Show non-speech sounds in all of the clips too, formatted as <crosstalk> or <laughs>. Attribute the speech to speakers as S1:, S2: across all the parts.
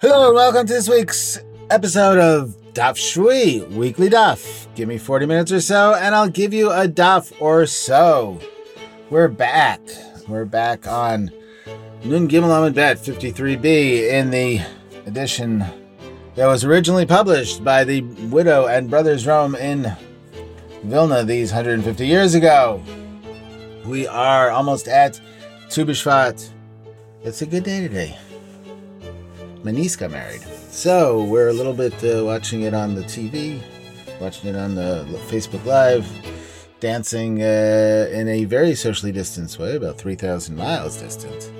S1: Hello and welcome to this week's episode of Daf Shui, Weekly Daf. Give me 40 minutes or so and I'll give you a Daf or so. We're back. We're back on Nun Gimel Amud Bet 53b in the edition that was originally published by the widow and brothers Romm in Vilna these 150 years ago. We are almost at Tu B'Shvat. It's a good day today. My niece got married. So we're a little bit uh, watching it on the TV, watching it on the Facebook Live, dancing uh, in a very socially distanced way, about 3,000 miles distant.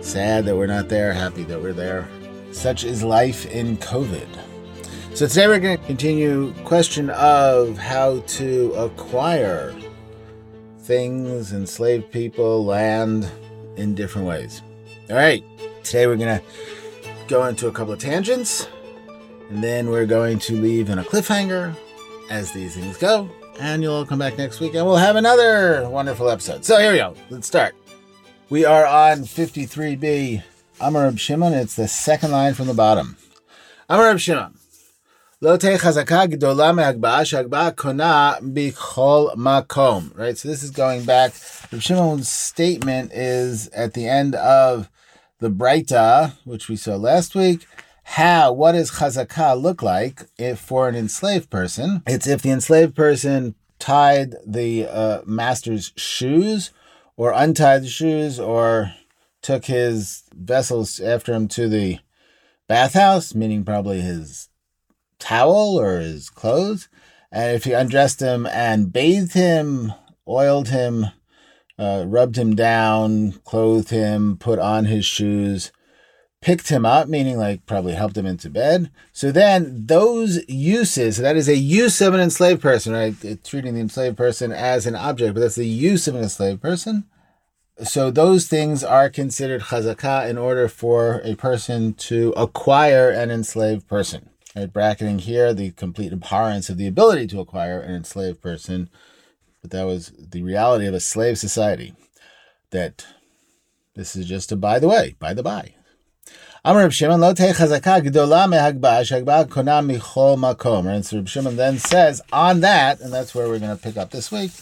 S1: Sad that we're not there, happy that we're there. Such is life in COVID. So today we're going to continue question of how to acquire things, enslaved people, land in different ways. All right, today we're going to go into a couple of tangents, and then we're going to leave in a cliffhanger as these things go. And you'll all come back next week and we'll have another wonderful episode. So here we go. Let's start. We are on 53b Amar Reb Shimon. It's the second line from the bottom. Amar Reb Shimon. Lo chazaka gdola me'agba'a she'agba'a kona bichol makom. Right, so this is going back. Reb Shimon's statement is at the end of the Breita, which we saw last week. How, what does chazakah look like if for an enslaved person? It's if the enslaved person tied the uh, master's shoes or untied the shoes or took his vessels after him to the bathhouse, meaning probably his towel or his clothes. And if he undressed him and bathed him, oiled him, uh, rubbed him down, clothed him, put on his shoes, picked him up, meaning like probably helped him into bed. So then those uses, so that is a use of an enslaved person, right? It's treating the enslaved person as an object, but that's the use of an enslaved person. So those things are considered chazakah in order for a person to acquire an enslaved person. Right? Bracketing here the complete abhorrence of the ability to acquire an enslaved person but that was the reality of a slave society. That this is just a by the way, by the by. Amr Shimon lo chazaka kona michol makom. And so Reb Shimon then says on that, and that's where we're going to pick up this week.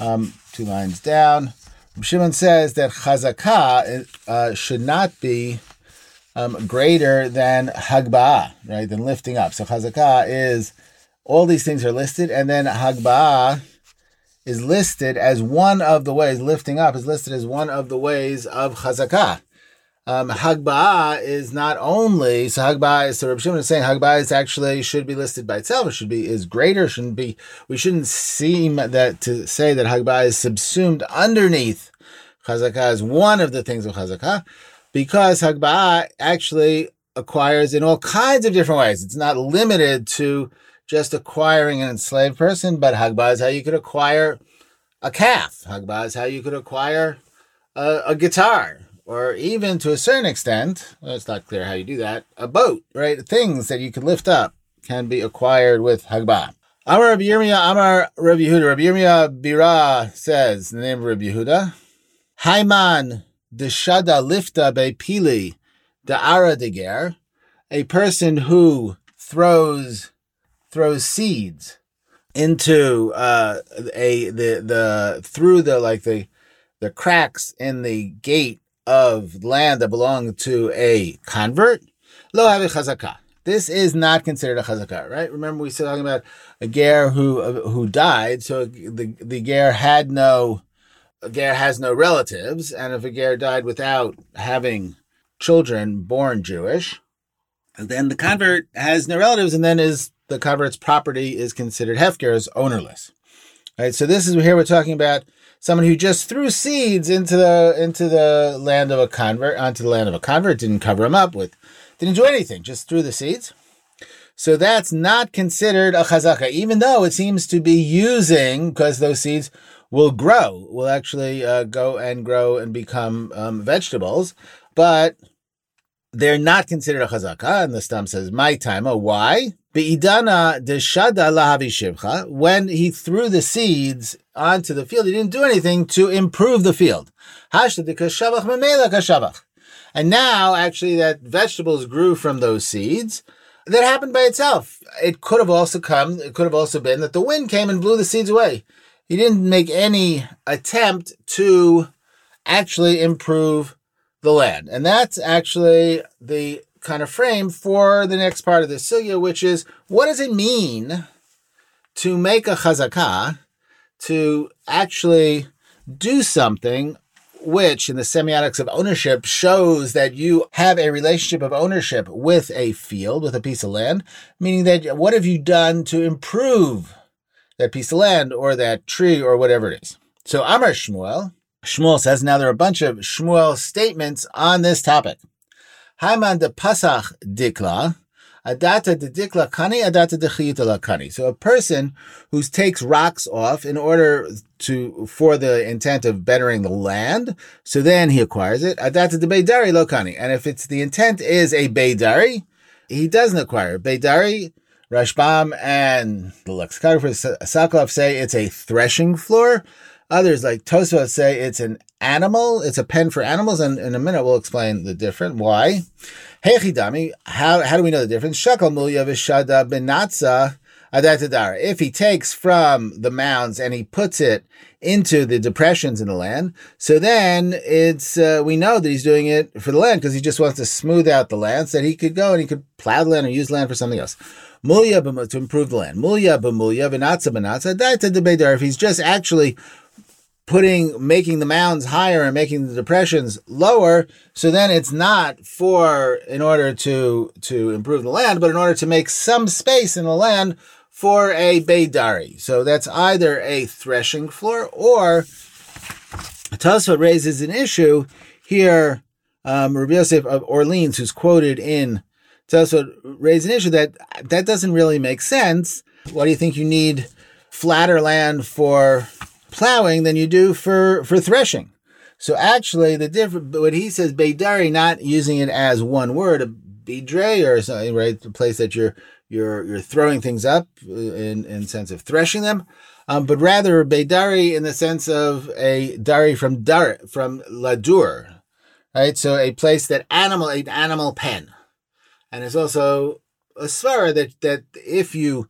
S1: Um, two lines down. Reb Shimon says that chazaka uh, should not be um, greater than hagba, right? Than lifting up. So chazaka is all these things are listed, and then hagba is listed as one of the ways, lifting up is listed as one of the ways of chazakah. Um, is not only, so Hagba'ah is, so Rabbi Shimon is saying Hagba'ah is actually, should be listed by itself, it should be, is greater, shouldn't be, we shouldn't seem that, to say that Hagba'ah is subsumed underneath Chazakah is one of the things of Chazakah, because Hagba'ah actually acquires in all kinds of different ways. It's not limited to just acquiring an enslaved person, but Hagbah is how you could acquire a calf. Hagbah is how you could acquire a, a guitar, or even to a certain extent, well, it's not clear how you do that, a boat, right? Things that you could lift up can be acquired with Hagbah. Amar Rabbi Yirmiyah, Amar Rabbi Yehuda. Rabbi Yirmiyah Bira says, the name of Rabbi Yehuda, Haiman deshada lifta be pili da'ara deger, a person who throws throws seeds into uh, a the the through the like the the cracks in the gate of land that belonged to a convert. Lo chazakah. This is not considered a chazakah, right? Remember we were talking about a ger who uh, who died, so the the ger had no ger has no relatives, and if a ger died without having children born Jewish, then the convert has no relatives, and then is the convert's property is considered hefker as ownerless. Right. So this is here we're talking about someone who just threw seeds into the into the land of a convert onto the land of a convert, didn't cover him up with, didn't do anything, just threw the seeds. So that's not considered a chazaka, even though it seems to be using because those seeds will grow, will actually uh, go and grow and become um, vegetables, but they're not considered a chazaka. And the stam says, "My time." Oh, why? Deshada. When he threw the seeds onto the field, he didn't do anything to improve the field. And now, actually, that vegetables grew from those seeds. That happened by itself. It could have also come, it could have also been that the wind came and blew the seeds away. He didn't make any attempt to actually improve the land. And that's actually the kind of frame for the next part of the sugya, which is what does it mean to make a chazakah, to actually do something which in the semiotics of ownership shows that you have a relationship of ownership with a field, with a piece of land, meaning that what have you done to improve that piece of land or that tree or whatever it is. So Amar Shmuel, Shmuel says, now there are a bunch of Shmuel statements on this topic. Haman de Pasach Dikla, Adata de Dikla Kani, Adata de Chiyutala Kani. So a person who takes rocks off in order to, for the intent of bettering the land, so then he acquires it. Adata de Beidari Lo Kani. And if it's the intent is a Beidari, he doesn't acquire. Beidari, Rashbam and the lexicographers Sokoloff say it's a threshing floor. Others, like Tosfot, say it's an animal. It's a pen for animals, and in a minute we'll explain the difference. Why? Hechidami, how how do we know the difference? Shakal mulya v'shada benatza adatadara. If he takes from the mounds and he puts it into the depressions in the land, so then it's uh, we know that he's doing it for the land because he just wants to smooth out the land so that he could go and he could plow the land or use land for something else. Mulya to improve the land. Mulya b'mulya v'natza b'natza. If he's just actually putting making the mounds higher and making the depressions lower. So then it's not for in order to to improve the land but in order to make some space in the land for a beidari. So that's either a threshing floor or Tosfot raises an issue. Here um, Rabbi Yosef of Orleans who's quoted in Tosfot raises an issue that that doesn't really make sense. What do you think you need flatter land for plowing than you do for, for threshing. So actually, the different, what he says, Beidari, not using it as one word, a bidre or something, right? The place that you're, you're, you're throwing things up in, in sense of threshing them. Um, but rather Beidari in the sense of a dari from dar, from ladur, right? So a place that animal, an animal pen. And it's also a svara that, that if you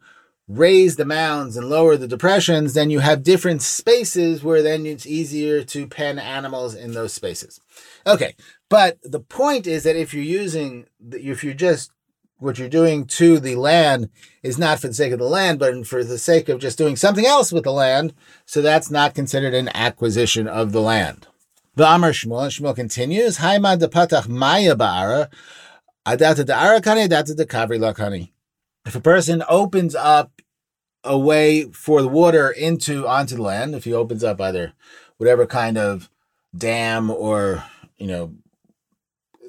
S1: raise the mounds and lower the depressions, then you have different spaces where then it's easier to pen animals in those spaces. Okay, but the point is that if you're using, if you're just what you're doing to the land is not for the sake of the land, but for the sake of just doing something else with the land, so that's not considered an acquisition of the land. The Amar Shmuel, Shmuel continues, Haima de patach maya ba'ara, adata da'ara kani, adata de kavri lakani. If a person opens up a way for the water into onto the land, if he opens up either whatever kind of dam or you know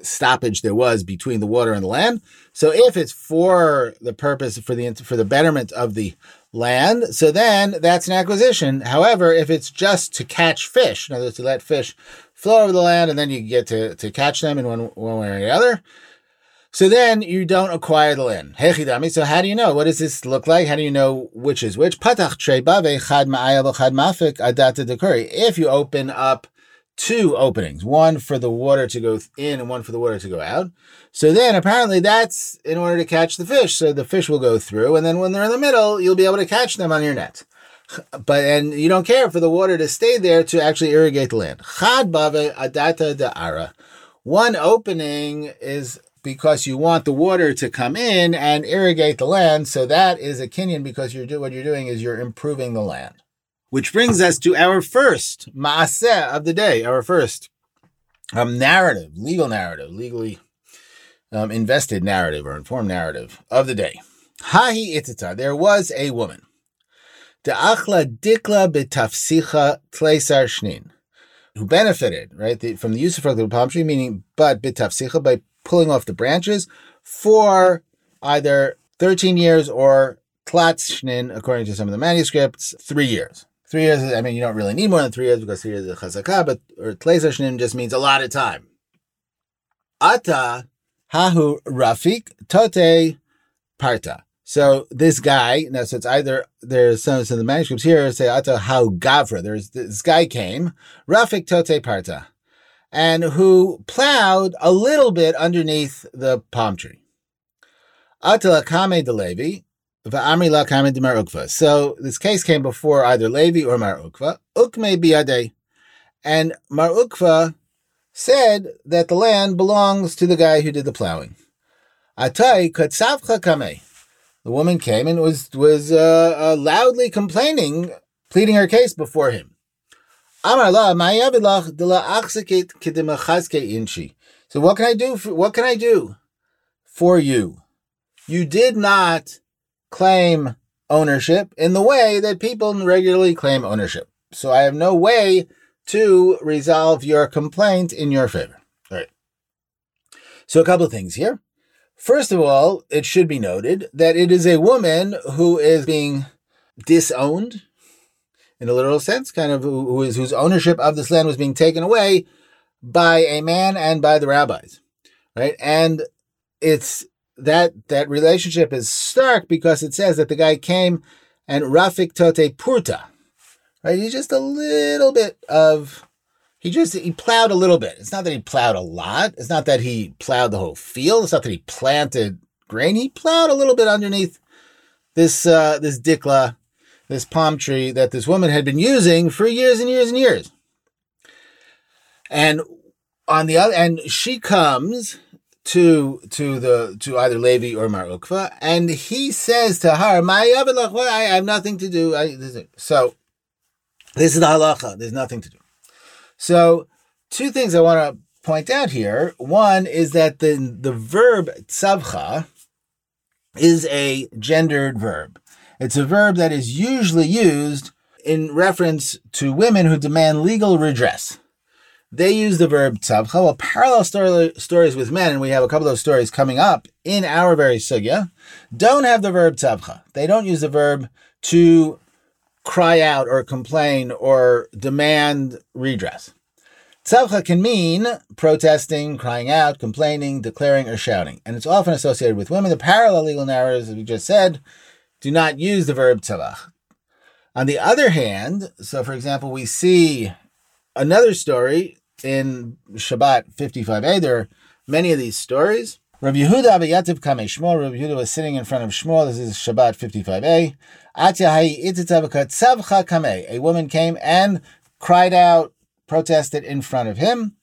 S1: stoppage there was between the water and the land. So if it's for the purpose for the for the betterment of the land, so then that's an acquisition. However, if it's just to catch fish, in other words, to let fish flow over the land and then you get to, to catch them in one, one way or the other, so then you don't acquire the land. Hechidami. So how do you know? What does this look like? How do you know which is which? Patach chad chad mafik adata dekuri. If you open up two openings, one for the water to go in and one for the water to go out. So then apparently that's in order to catch the fish. So the fish will go through, and then when they're in the middle, you'll be able to catch them on your net. But and you don't care for the water to stay there to actually irrigate the land. Chad bave adata. One opening is because you want the water to come in and irrigate the land. So that is a kinyan because you're do, what you're doing is you're improving the land. Which brings us to our first maaseh of the day, our first um, narrative, legal narrative, legally um, invested narrative or informed narrative of the day. Hahi itita, there was a woman. De'achla dikla betafsicha tleisar shnin, who benefited, right, the, from the use of the palm tree, meaning, but betafsicha, by pulling off the branches for either 13 years or tlatshnin, according to some of the manuscripts, three years. Three years, I mean, you don't really need more than three years because three years is chazakah, but or tlezashnin just means a lot of time. Ata hahu rafik tote parta. So this guy, now so it's either there's some, some of the manuscripts here say ata how gavra. There's this guy came rafik tote parta and who plowed a little bit underneath the palm tree. Atala Kame de Levi, Va'amri la Kame de Mar Ukva. So this case came before either Levi or Mar Ukva. Ukme biade. And Mar Ukva said that the land belongs to the guy who did the plowing. Atai katsavcha kame. The woman came and was was uh, uh, loudly complaining, pleading her case before him. Amar la mayavilach achzekit inchi. So what can I do? For, what can I do for you? You did not claim ownership in the way that people regularly claim ownership. So I have no way to resolve your complaint in your favor. All right. So a couple of things here. First of all, it should be noted that it is a woman who is being disowned in a literal sense, kind of who is whose ownership of this land was being taken away by a man and by the rabbis. Right? And it's that that relationship is stark because it says that the guy came and Rafik Tote Purta. Right? He's just a little bit of he just he plowed a little bit. It's not that he plowed a lot. It's not that he plowed the whole field. It's not that he planted grain. He plowed a little bit underneath this uh, this dikla, this palm tree that this woman had been using for years and years and years. And on the other, and she comes to to the to either Levi or Mar Ukva, and he says to her, "My I have nothing to do." I, so this is the halacha. There's nothing to do. So, two things I want to point out here. One is that the, the verb tzavcha is a gendered verb. It's a verb that is usually used in reference to women who demand legal redress. They use the verb tzavcha. Well, parallel story, stories with men, and we have a couple of those stories coming up in our very sugya, don't have the verb tzavcha. They don't use the verb to cry out or complain or demand redress. Tzavcha can mean protesting, crying out, complaining, declaring, or shouting, and it's often associated with women. The parallel legal narratives, as we just said, do not use the verb tzavach. On the other hand, so for example, we see another story in Shabbat 55a. There are many of these stories. Rabbi Yehuda Abayativ Kame Shmuel. Rabbi Yehuda was sitting in front of Shmuel. This is Shabbat 55a. A woman came and cried out, protested in front of him.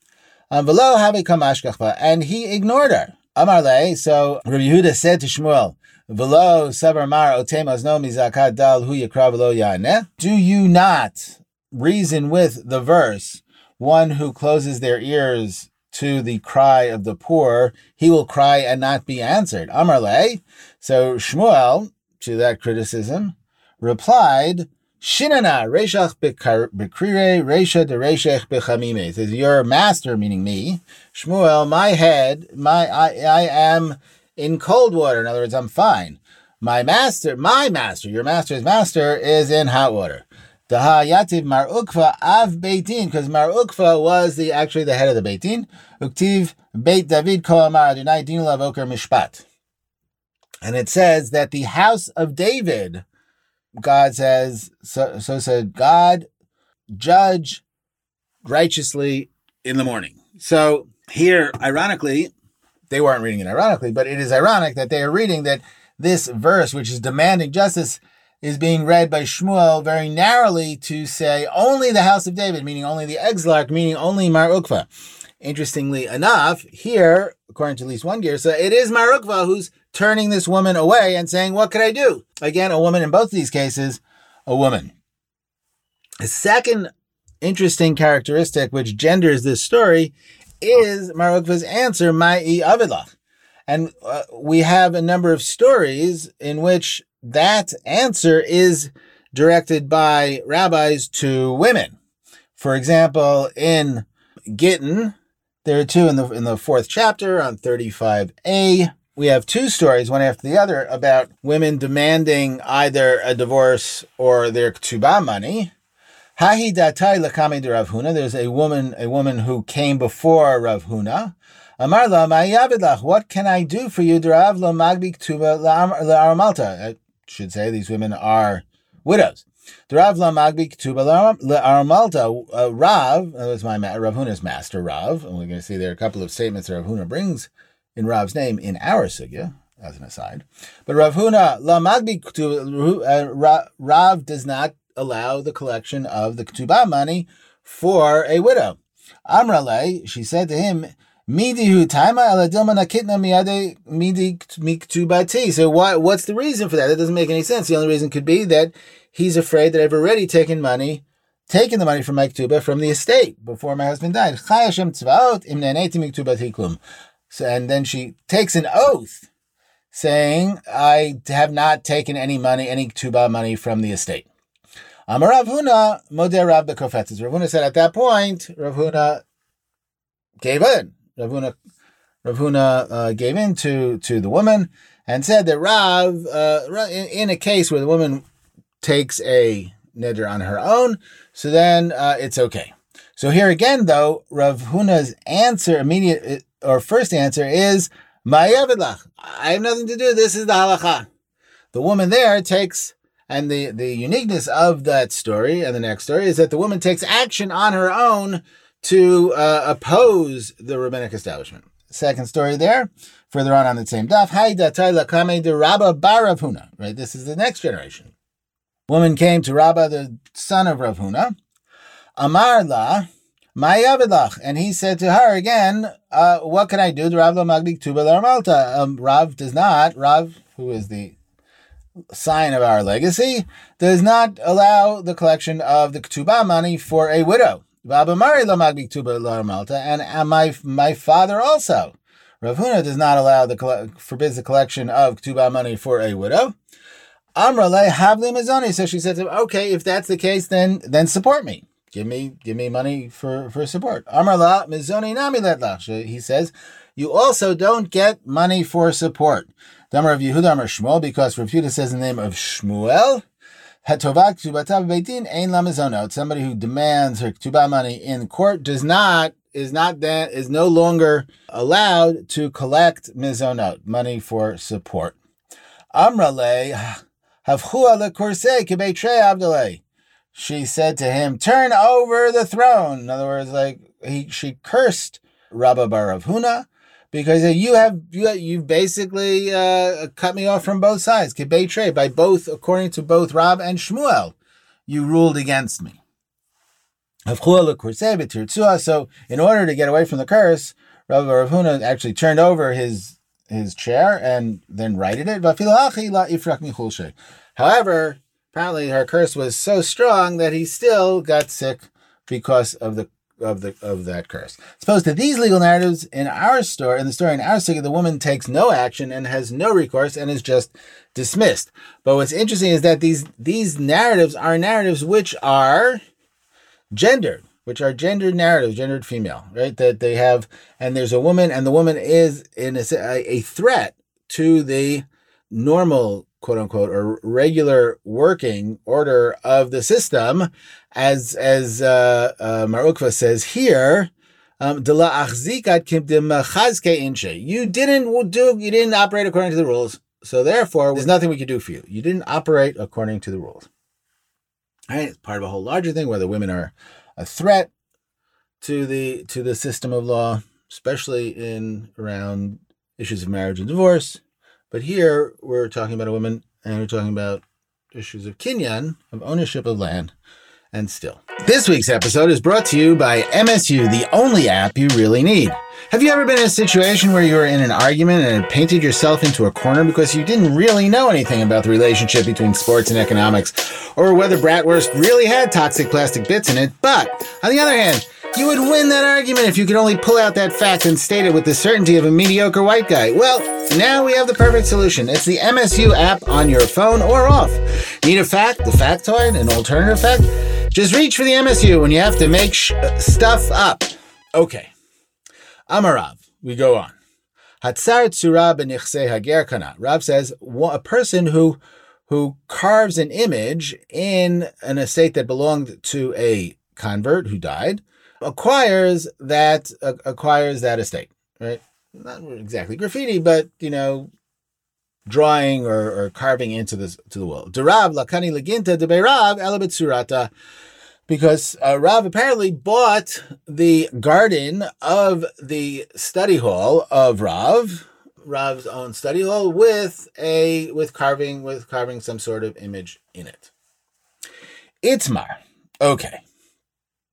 S1: Um, and he ignored her. Amarle, so Rabbi Yehuda said to Shmuel, Do you not reason with the verse, one who closes their ears to the cry of the poor, he will cry and not be answered. Amarle. So Shmuel, to that criticism, replied, Shinana Reshach Bekrire Resha de Reshech Bechamime. Says your master, meaning me, Shmuel, my head, my I, I am in cold water. In other words, I'm fine. My master, my master, your master's master is in hot water. Daha Yativ Mar Ukva Av Beit Din, because Mar Ukva was the actually the head of the Beit Din. Uktiv Beit David Koamar Mishpat. And it says that the house of David God says, so, so said God, judge righteously in the morning. So here, ironically, they weren't reading it ironically, but it is ironic that they are reading that this verse, which is demanding justice, is being read by Shmuel very narrowly to say only the house of David, meaning only the exilarch, meaning only Mar Ukva. Interestingly enough, here, according to at least one so it is Mar Ukva who's turning this woman away and saying, What could I do? Again, a woman in both of these cases, a woman. A second interesting characteristic which genders this story is Mar Ukva's answer, Ma'i Avidlach. And uh, we have a number of stories in which that answer is directed by rabbis to women. For example, in Gittin, there are two in the in the fourth chapter on 35a. We have two stories, one after the other, about women demanding either a divorce or their ktubah money. Hahi datai de Rav Huna. There's a woman, a woman who came before Rav Huna. Amarla ma'yavidlach. What can I do for you? Derav la magbi ktuba la'aramalta. I should say these women are widows. Rav Lamagbi Ktuba Aramalta, uh, Rav, that was my Rav Huna's master, Rav, and we're going to see there are a couple of statements that Rav Huna brings in Rav's name in our sugya, as an aside. But Rav Huna, Lamagbi Ktuba, Rav does not allow the collection of the Ketubah money for a widow. Amrale, she said to him, Midi taima aladilma nakitna miade midi miktubati. So what, what's the reason for that? That doesn't make any sense. The only reason could be that he's afraid that I've already taken money, taken the money from my ktuba from the estate before my husband died. So, and then she takes an oath saying, I have not taken any money, any ktuba money from the estate. Amar Rav Huna, Modeh Rav Bekofetzes. Rav Huna said at that point, Rav Huna gave in. Rav Huna, Rav Huna uh, gave in to, to the woman and said that Rav, uh, in, in, a case where the woman takes a neder on her own, so then uh, it's okay. So here again, though, Rav Huna's answer, immediate or first answer is Ma'yavidlach. I have nothing to do. This is the halacha. The woman there takes, and the, the uniqueness of that story and the next story is that the woman takes action on her own to uh, oppose the rabbinic establishment. Second story there, further on on the same daf. Right, this is the next generation. Woman came to Rabba, the son of Rav Huna. Amar la. And he said to her again, uh, what can I do? The Rav Magdik Tuba Malta. Um, Rav does not, Rav, who is the sign of our legacy, does not allow the collection of the Ketubah money for a widow. And my my father also. Rav Huna does not allow the forbids the collection of ketubah money for a widow. Amrale havli mizoni. So she said to him, "Okay, if that's the case, then then support me. Give me give me money for for support." Amrala mizoni nami He says, "You also don't get money for support." Damar of Yehuda Amar Shmuel, because Rav Yehuda says the name of Shmuel. Somebody who demands her ktuba money in court does not is not that is no longer allowed to collect mizonot money for support. She said to him, "Turn over the throne." In other words, like he she cursed Rabba Barav Huna because you have you you've basically uh, cut me off from both sides. Kibetray by both, according to both Rab and Shmuel, you ruled against me. So, in order to get away from the curse, Rabbi Rav Huna actually turned over his his chair and then righted it. However, apparently her curse was so strong that he still got sick because of the of the of that curse. Suppose to these legal narratives in our story, in the story in our story, the woman takes no action and has no recourse and is just dismissed. But what's interesting is that these these narratives are narratives which are gendered, which are gendered narratives, gendered female, right? That they have, and there's a woman, and the woman is in a, a threat to the normal quote unquote or regular working order of the system as as uh, uh, Mar Ukva says here um, you didn't do you didn't operate according to the rules so therefore there's nothing we can do for you. You didn't operate according to the rules. All right it's part of a whole larger thing whether women are a threat to the to the system of law especially in around issues of marriage and divorce but here we're talking about a woman and we're talking about issues of kinyan, of ownership of land, and still. This week's episode is brought to you by MSU, the only app you really need. Have you ever been in a situation where you were in an argument and painted yourself into a corner because you didn't really know anything about the relationship between sports and economics, or whether Bratwurst really had toxic plastic bits in it? But on the other hand, you would win that argument if you could only pull out that fact and state it with the certainty of a mediocre white guy. Well, now we have the perfect solution. It's the MSU app on your phone or off. Need a fact, the factoid, an alternative fact? Just reach for the MSU when you have to make sh- stuff up. Okay. Amarav. We go on. Hatzar tzura benichse hager kana. Rav says a person who who carves an image in an estate that belonged to a convert who died acquires that uh, acquires that estate, right? Not exactly graffiti, but you know, drawing or, or carving into the to the wall. Derav lakani leginta de Rav elabitsurata. Because uh, Rav apparently bought the garden of the study hall of Rav, Rav's own study hall, with a with carving with carving some sort of image in it. Itmar. Okay.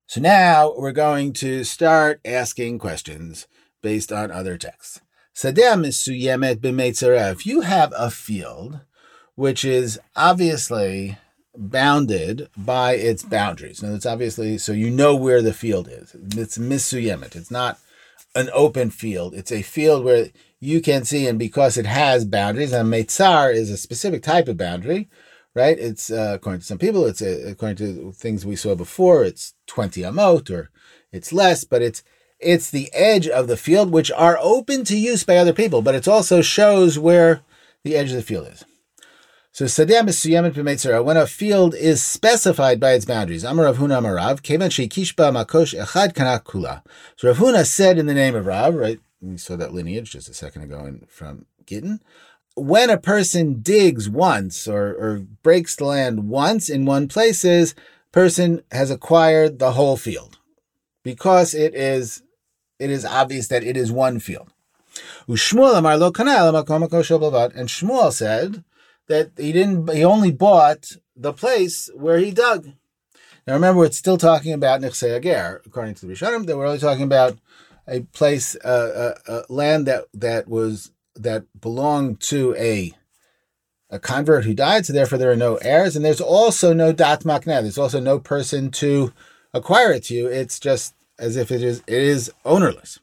S1: So now we're going to start asking questions based on other texts. If you have a field which is obviously bounded by its boundaries, and it's obviously so you know where the field is. It's misuyemet. It's not an open field. It's a field where you can see, and because it has boundaries, and meitzar is a specific type of boundary, right? It's uh, according to some people, it's uh, according to things we saw before, it's 20 amot or it's less, but it's it's the edge of the field which are open to use by other people, but it also shows where the edge of the field is. So sadeh misuyamet b'meitzara, when a field is specified by its boundaries, Amar Rav Huna Amarav, kevan sheikishba makosh echad kanak kula. So Rav Huna said in the name of Rav, right? We saw that lineage just a second ago in, from Gittin when a person digs once or, or breaks the land once in one places, person has acquired the whole field because it is it is obvious that it is one field. And Shmuel said that he didn't he only bought the place where he dug. Now remember, it's still talking about Nichsei Ager, according to the Rishonim, that we're only talking about a place, uh, uh, uh, land that that was that belong to a a convert who died, so therefore there are no heirs, and there's also no dat makneh. There's also no person to acquire it to you. It's just as if it is it is ownerless.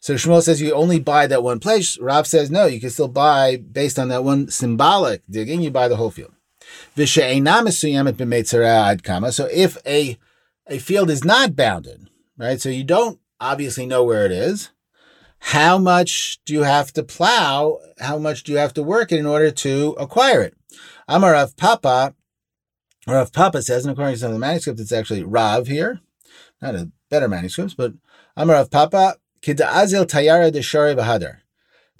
S1: So Shmuel says you only buy that one place. Rav says no, you can still buy based on that one symbolic digging. You buy the whole field. So if a a field is not bounded, right? So you don't obviously know where it is how much do you have to plow? How much do you have to work in order to acquire it? Amar Rav Papa, Rav Papa says, and according to some of the manuscripts, it's actually Rav here, not a better manuscripts, but Amar Rav Papa, Kida'azil Tayara de Deshari Bahadar.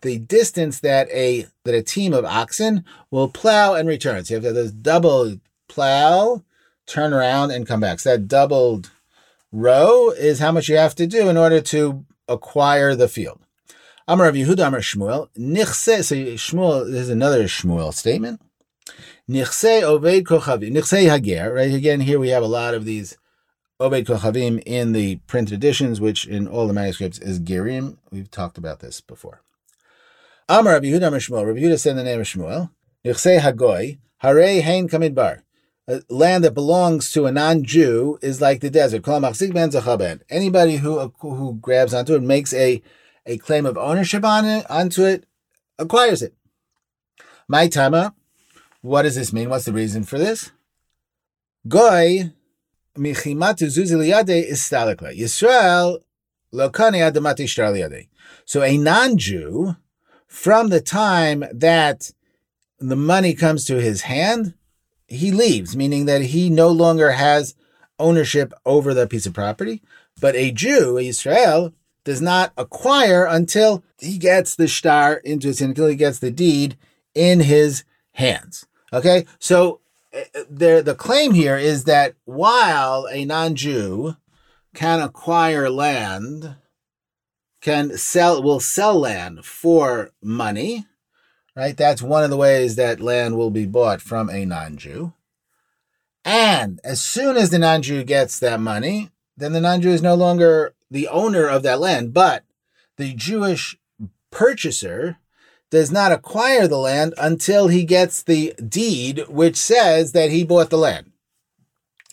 S1: The distance that a that a team of oxen will plow and return. So you have this double plow, turn around, and come back. So that doubled row is how much you have to do in order to acquire the field. Amar Rav Yehuda Amar Shmuel, Nichse, so Shmuel, this is another Shmuel statement. Nichse Oved Kochavim, Nichse Hager, right? Again, here we have a lot of these Oved Kochavim in the printed editions, which in all the manuscripts is Gerim. We've talked about this before. Amar Rav Yehuda Amar Shmuel, Rav Yehuda said the name of Shmuel, Nichse Hagoy, Hare Hain Kamidbar land that belongs to a non-Jew is like the desert. Anybody who who grabs onto it makes a a claim of ownership on it onto it acquires it. My tama, what does this mean? What's the reason for this? Goy michimatu zuziliyade is. Yisrael lokani adamati shtarliyade. So a non-Jew, from the time that the money comes to his hand, he leaves, meaning that he no longer has ownership over that piece of property. But a Jew, a Israel, does not acquire until he gets the star into his hand, until he gets the deed in his hands. Okay, so uh, the the claim here is that while a non-Jew can acquire land, can sell will sell land for money, right? That's one of the ways that land will be bought from a non Jew. And as soon as the non Jew gets that money, then the non Jew is no longer the owner of that land, but the Jewish purchaser does not acquire the land until he gets the deed which says that he bought the land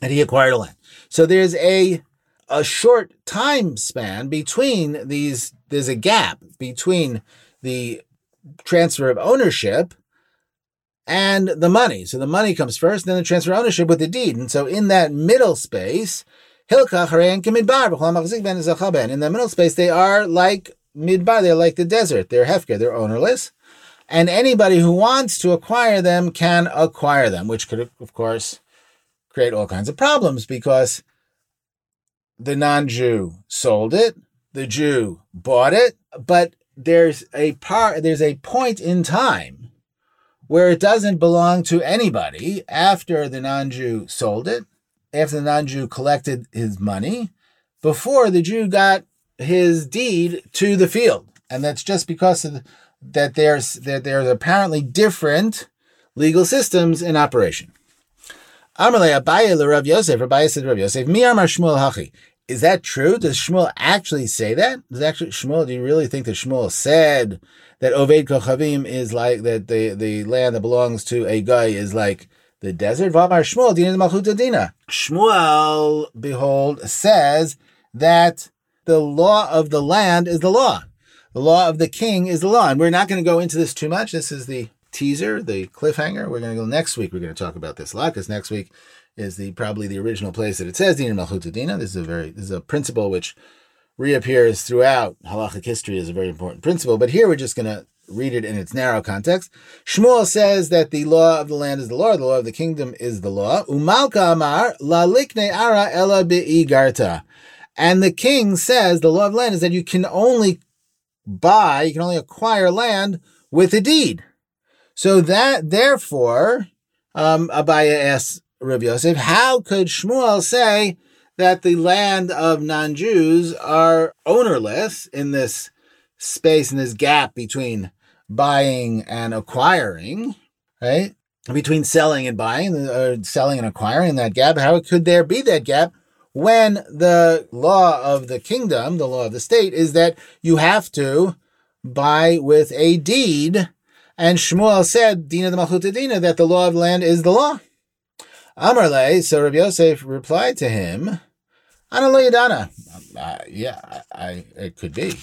S1: and he acquired the land. So there's a a short time span between these there's a gap between the transfer of ownership and the money. So the money comes first, then the transfer of ownership with the deed. And so in that middle space, Hilka, Haran, Kimidbar, Ben, in the middle space, they are like midbar, they're like the desert, they're hefker, they're ownerless. And anybody who wants to acquire them can acquire them, which could, of course, create all kinds of problems because the non Jew sold it, the Jew bought it, but there's a part there's a point in time where it doesn't belong to anybody after the non-Jew sold it, after the non-Jew collected his money, before the Jew got his deed to the field. And that's just because of that there's that there's apparently different legal systems in operation. Amalei Abaye Rav Yosef, said Rav Yosef, Mi Amar Shmuel Hachi. Is that true? Does Shmuel actually say that? Does actually Shmuel? Do you really think that Shmuel said that Oved Kochavim is like that the the land that belongs to a guy is like the desert? Vamar Shmuel Dina Malchuta Dina. Shmuel, behold, says that the law of the land is the law. The law of the king is the law. And we're not going to go into this too much. This is the teaser, the cliffhanger. We're going to go next week. We're going to talk about this a lot because next week is the probably the original place that it says Dina Malchuta Dina. This is a very this is a principle which reappears throughout halachic history as a very important principle. But here we're just going to read it in its narrow context. Shmuel says that the law of the land is the law, the law of the kingdom is the law. Umalka amar la likne ara ela bi'igarta. And the king says the law of land is that you can only buy, you can only acquire land with a deed. So that, therefore, um, Abaye asks Rabbi Yosef, how could Shmuel say that the land of non-Jews are ownerless in this space, in this gap between buying and acquiring, right? Between selling and buying, or selling and acquiring that gap, how could there be that gap when the law of the kingdom, the law of the state, is that you have to buy with a deed. And Shmuel said, Dina the Malchuta Dina, that the law of land is the law. Amarle, so Rabbi Yosef replied to him, Ana uh, yeah, I, I, it could be.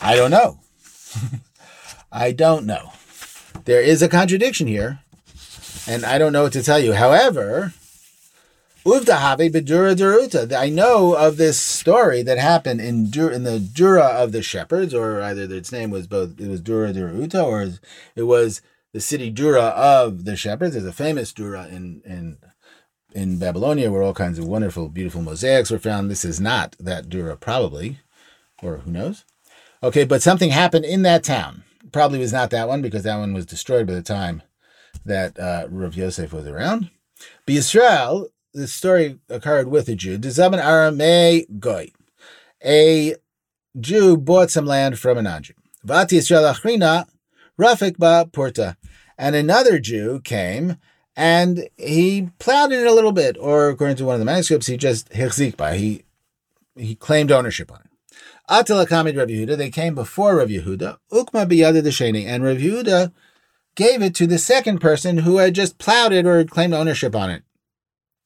S1: I don't know. <laughs> I don't know. There is a contradiction here, and I don't know what to tell you. However, bedura. I know of this story that happened in Dur- in the Dura of the shepherds, or either its name was both it was Dura Duruta, or it was the city Dura of the shepherds. There's a famous Dura in in in Babylonia where all kinds of wonderful, beautiful mosaics were found. This is not that Dura, probably, or who knows. Okay, but something happened in that town. Probably was not that one because that one was destroyed by the time that uh, Rav Yosef was around. But Israel, this story occurred with a Jew. Zaman Aramei Goy. A Jew bought some land from a non-Jew. Vati Israel Achrina, Rafik Ba Porta. And another Jew came and he plowed in it a little bit, or according to one of the manuscripts, he just hirzikba, he he claimed ownership on it. Atala Kamid Rav Yehuda, they came before Rav Yehuda, Ukma biyada desheni, and Rav Yehuda gave it to the second person who had just plowed it or claimed ownership on it.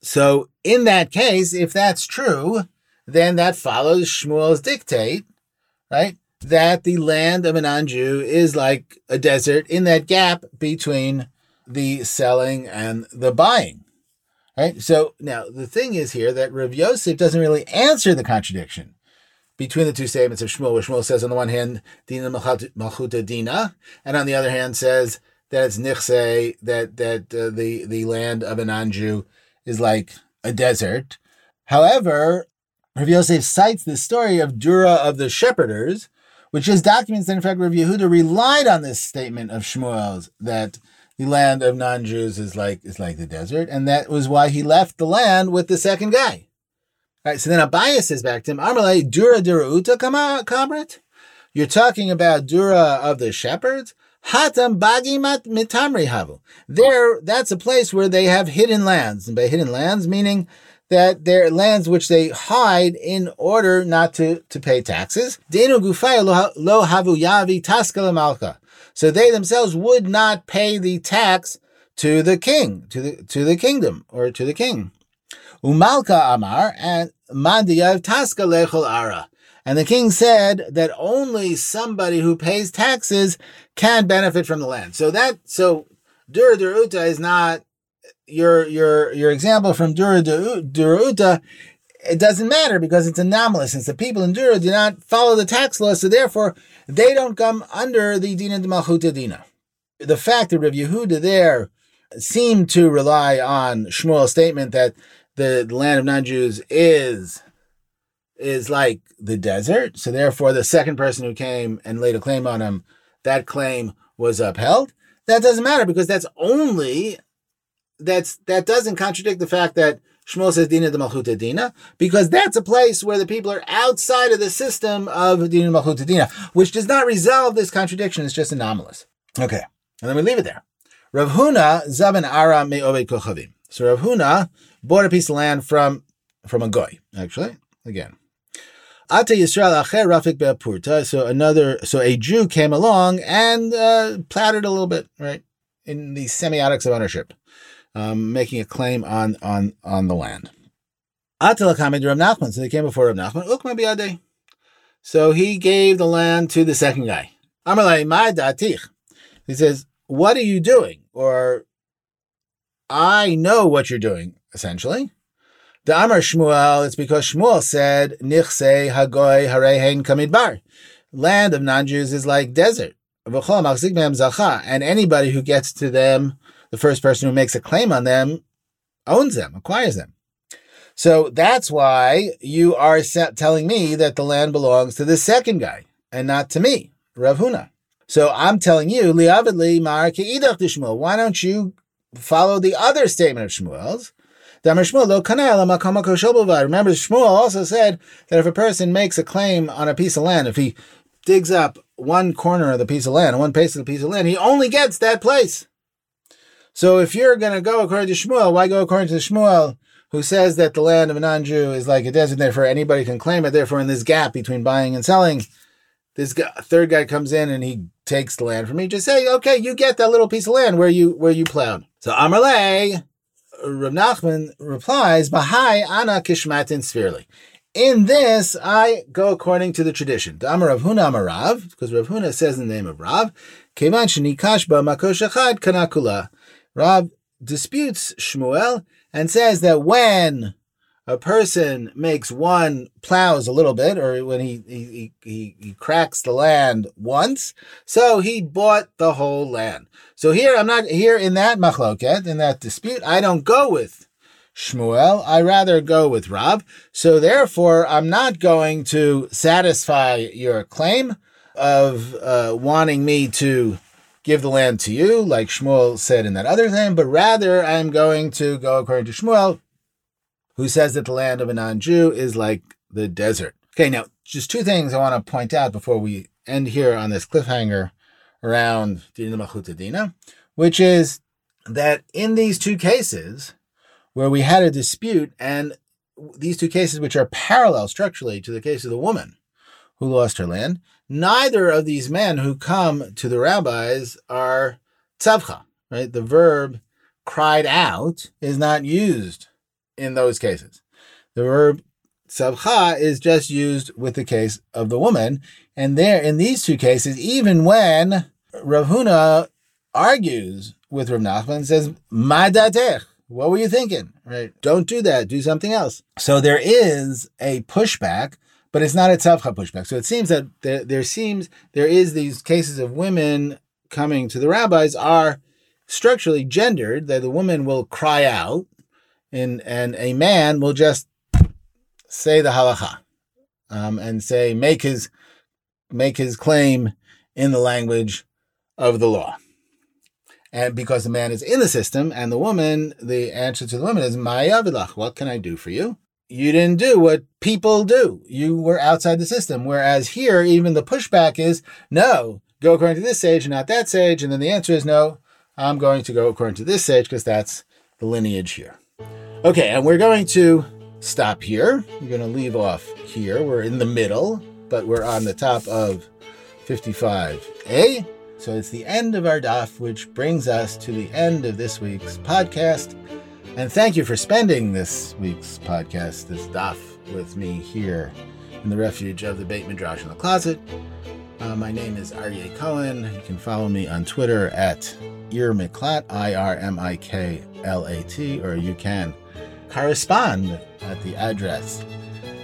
S1: So in that case, if that's true, then that follows Shmuel's dictate, right? That the land of an non-Jew is like a desert in that gap between the selling and the buying. Right? So now the thing is here that Rav Yosef doesn't really answer the contradiction between the two statements of Shmuel, where Shmuel says on the one hand, Dina Malchuta Dina, and on the other hand says that it's Nichse, that that uh, the, the land of a non-Jew is like a desert. However, Rav Yosef cites the story of Dura of the shepherders, which just documents that in fact Rav Yehuda relied on this statement of Shmuel's that the land of non-Jews is like is like the desert, and that was why he left the land with the second guy. All right, so then Abaye says back to him, Amalei Dura Dura Uta Kamret? You're talking about Dura of the shepherds? Hatam Bagimat Mitamri Havu. There, that's a place where they have hidden lands. And by hidden lands, meaning that they're lands which they hide in order not to, to pay taxes. Lo havu yavi malka. So they themselves would not pay the tax to the king, to the to the kingdom, or to the king. Umalka Amar and Mandiyav Taska Lechol Ara. And the king said that only somebody who pays taxes can benefit from the land. So that so Dura Duruta is not your your your example from Dura Duruta it doesn't matter because it's anomalous since the people in Dura do not follow the tax law, so therefore they don't come under the Dina de Malchuta Dina. The fact that Rav Yehuda there seemed to rely on Shmuel's statement that the land of non-Jews is is like the desert, so therefore the second person who came and laid a claim on him, that claim was upheld. that doesn't matter because that's only that's that doesn't contradict the fact that Shmuel says Dina de Malchuta Dina, because that's a place where the people are outside of the system of Dina de Malchuta Dina, which does not resolve this contradiction. It's just anomalous. Okay. And then we leave it there. Rav Huna Zaban Ara Me'oved Kochavim. So Rav Huna bought a piece of land from, from a goy, actually. Again. Ata Yisrael Acher Rafik Be'apurta. So another, so a Jew came along and uh, plowed a little bit, right? In the semiotics of ownership um, making a claim on on on the land. Nachman. So they came before Rav Nachman. So he gave the land to the second guy. He says, "What are you doing?" Or, "I know what you're doing." Essentially, the Amar Shmuel. It's because Shmuel said, "Nichse hagoy harehen kamidbar." Land of non-Jews is like desert. And anybody who gets to them the first person who makes a claim on them owns them, acquires them. So that's why you are telling me that the land belongs to the second guy and not to me, Rav Huna. So I'm telling you, liavidli Shmuel. Why don't you follow the other statement of Shmuel's? Remember, Shmuel also said that if a person makes a claim on a piece of land, if he digs up one corner of the piece of land, one piece of the piece of land, he only gets that place. So if you're going to go according to Shmuel, why go according to Shmuel, who says that the land of a non-Jew is like a desert, therefore anybody can claim it. Therefore, in this gap between buying and selling, this guy, third guy comes in and he takes the land from me. Just say, okay, you get that little piece of land where you where you plowed. So Amarle, Rav Nachman replies, Bahai ana kishmatin spherely. In this, I go according to the tradition. Amar Rav Huna Amarav, because Rav Huna says in the name of Rav, Keman shenikash ba makosh kanakula. Rav disputes Shmuel and says that when a person makes one plows a little bit, or when he, he he, he cracks the land once, so he bought the whole land. So here I'm not here in that machloket in that dispute. I don't go with Shmuel. I rather go with Rav. So therefore, I'm not going to satisfy your claim of uh, wanting me to give the land to you, like Shmuel said in that other thing, but rather I'm going to go according to Shmuel, who says that the land of a non Jew is like the desert. Okay, now, just two things I want to point out before we end here on this cliffhanger around Dina D'Malchuta Dina, which is that in these two cases where we had a dispute, and these two cases which are parallel structurally to the case of the woman who lost her land, neither of these men who come to the rabbis are tzavcha, right? The verb cried out is not used in those cases. The verb tzavcha is just used with the case of the woman. And there, in these two cases, even when Rav Huna argues with Rav Nachman and says, Madatech, what were you thinking? Right? Don't do that. Do something else. So there is a pushback but it's not a tzavcha pushback. So it seems that there, there seems there is these cases of women coming to the rabbis are structurally gendered that the woman will cry out and and a man will just say the halacha um, and say make his make his claim in the language of the law and because the man is in the system and the woman the answer to the woman is maya what can i do for you you didn't do what people do. You were outside the system. Whereas here, even the pushback is no, go according to this sage, and not that sage. And then the answer is no, I'm going to go according to this sage because that's the lineage here. Okay, and we're going to stop here. We're going to leave off here. We're in the middle, but we're on the top of 55A. So it's the end of our daf, which brings us to the end of this week's podcast. And thank you for spending this week's podcast, this daf, with me here in the refuge of the Beit Midrash in the Closet. Uh, my name is Aryeh Cohen. You can follow me on Twitter at Ir Miklat, I R M I K L A T, or you can correspond at the address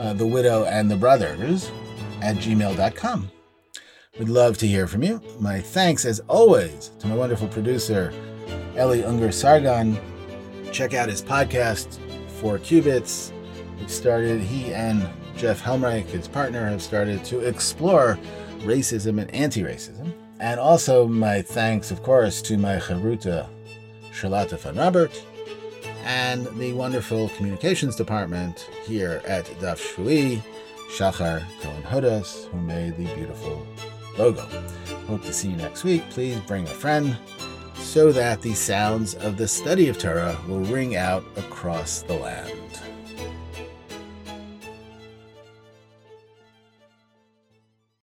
S1: uh, The Widow and the Brothers at gmail.com. We'd love to hear from you. My thanks, as always, to my wonderful producer, Ellie Unger Sargon check out his podcast, Four Cubits. He started, he and Jeff Helmreich, his partner, have started to explore racism and anti racism. And also my thanks, of course, to my chavruta, Charlotte van Robert, and the wonderful communications department here at Daf Shevui, Shachar Cohen Hodas, who made the beautiful logo. Hope to see you next week. Please bring a friend so that the sounds of the study of Torah will ring out across the land.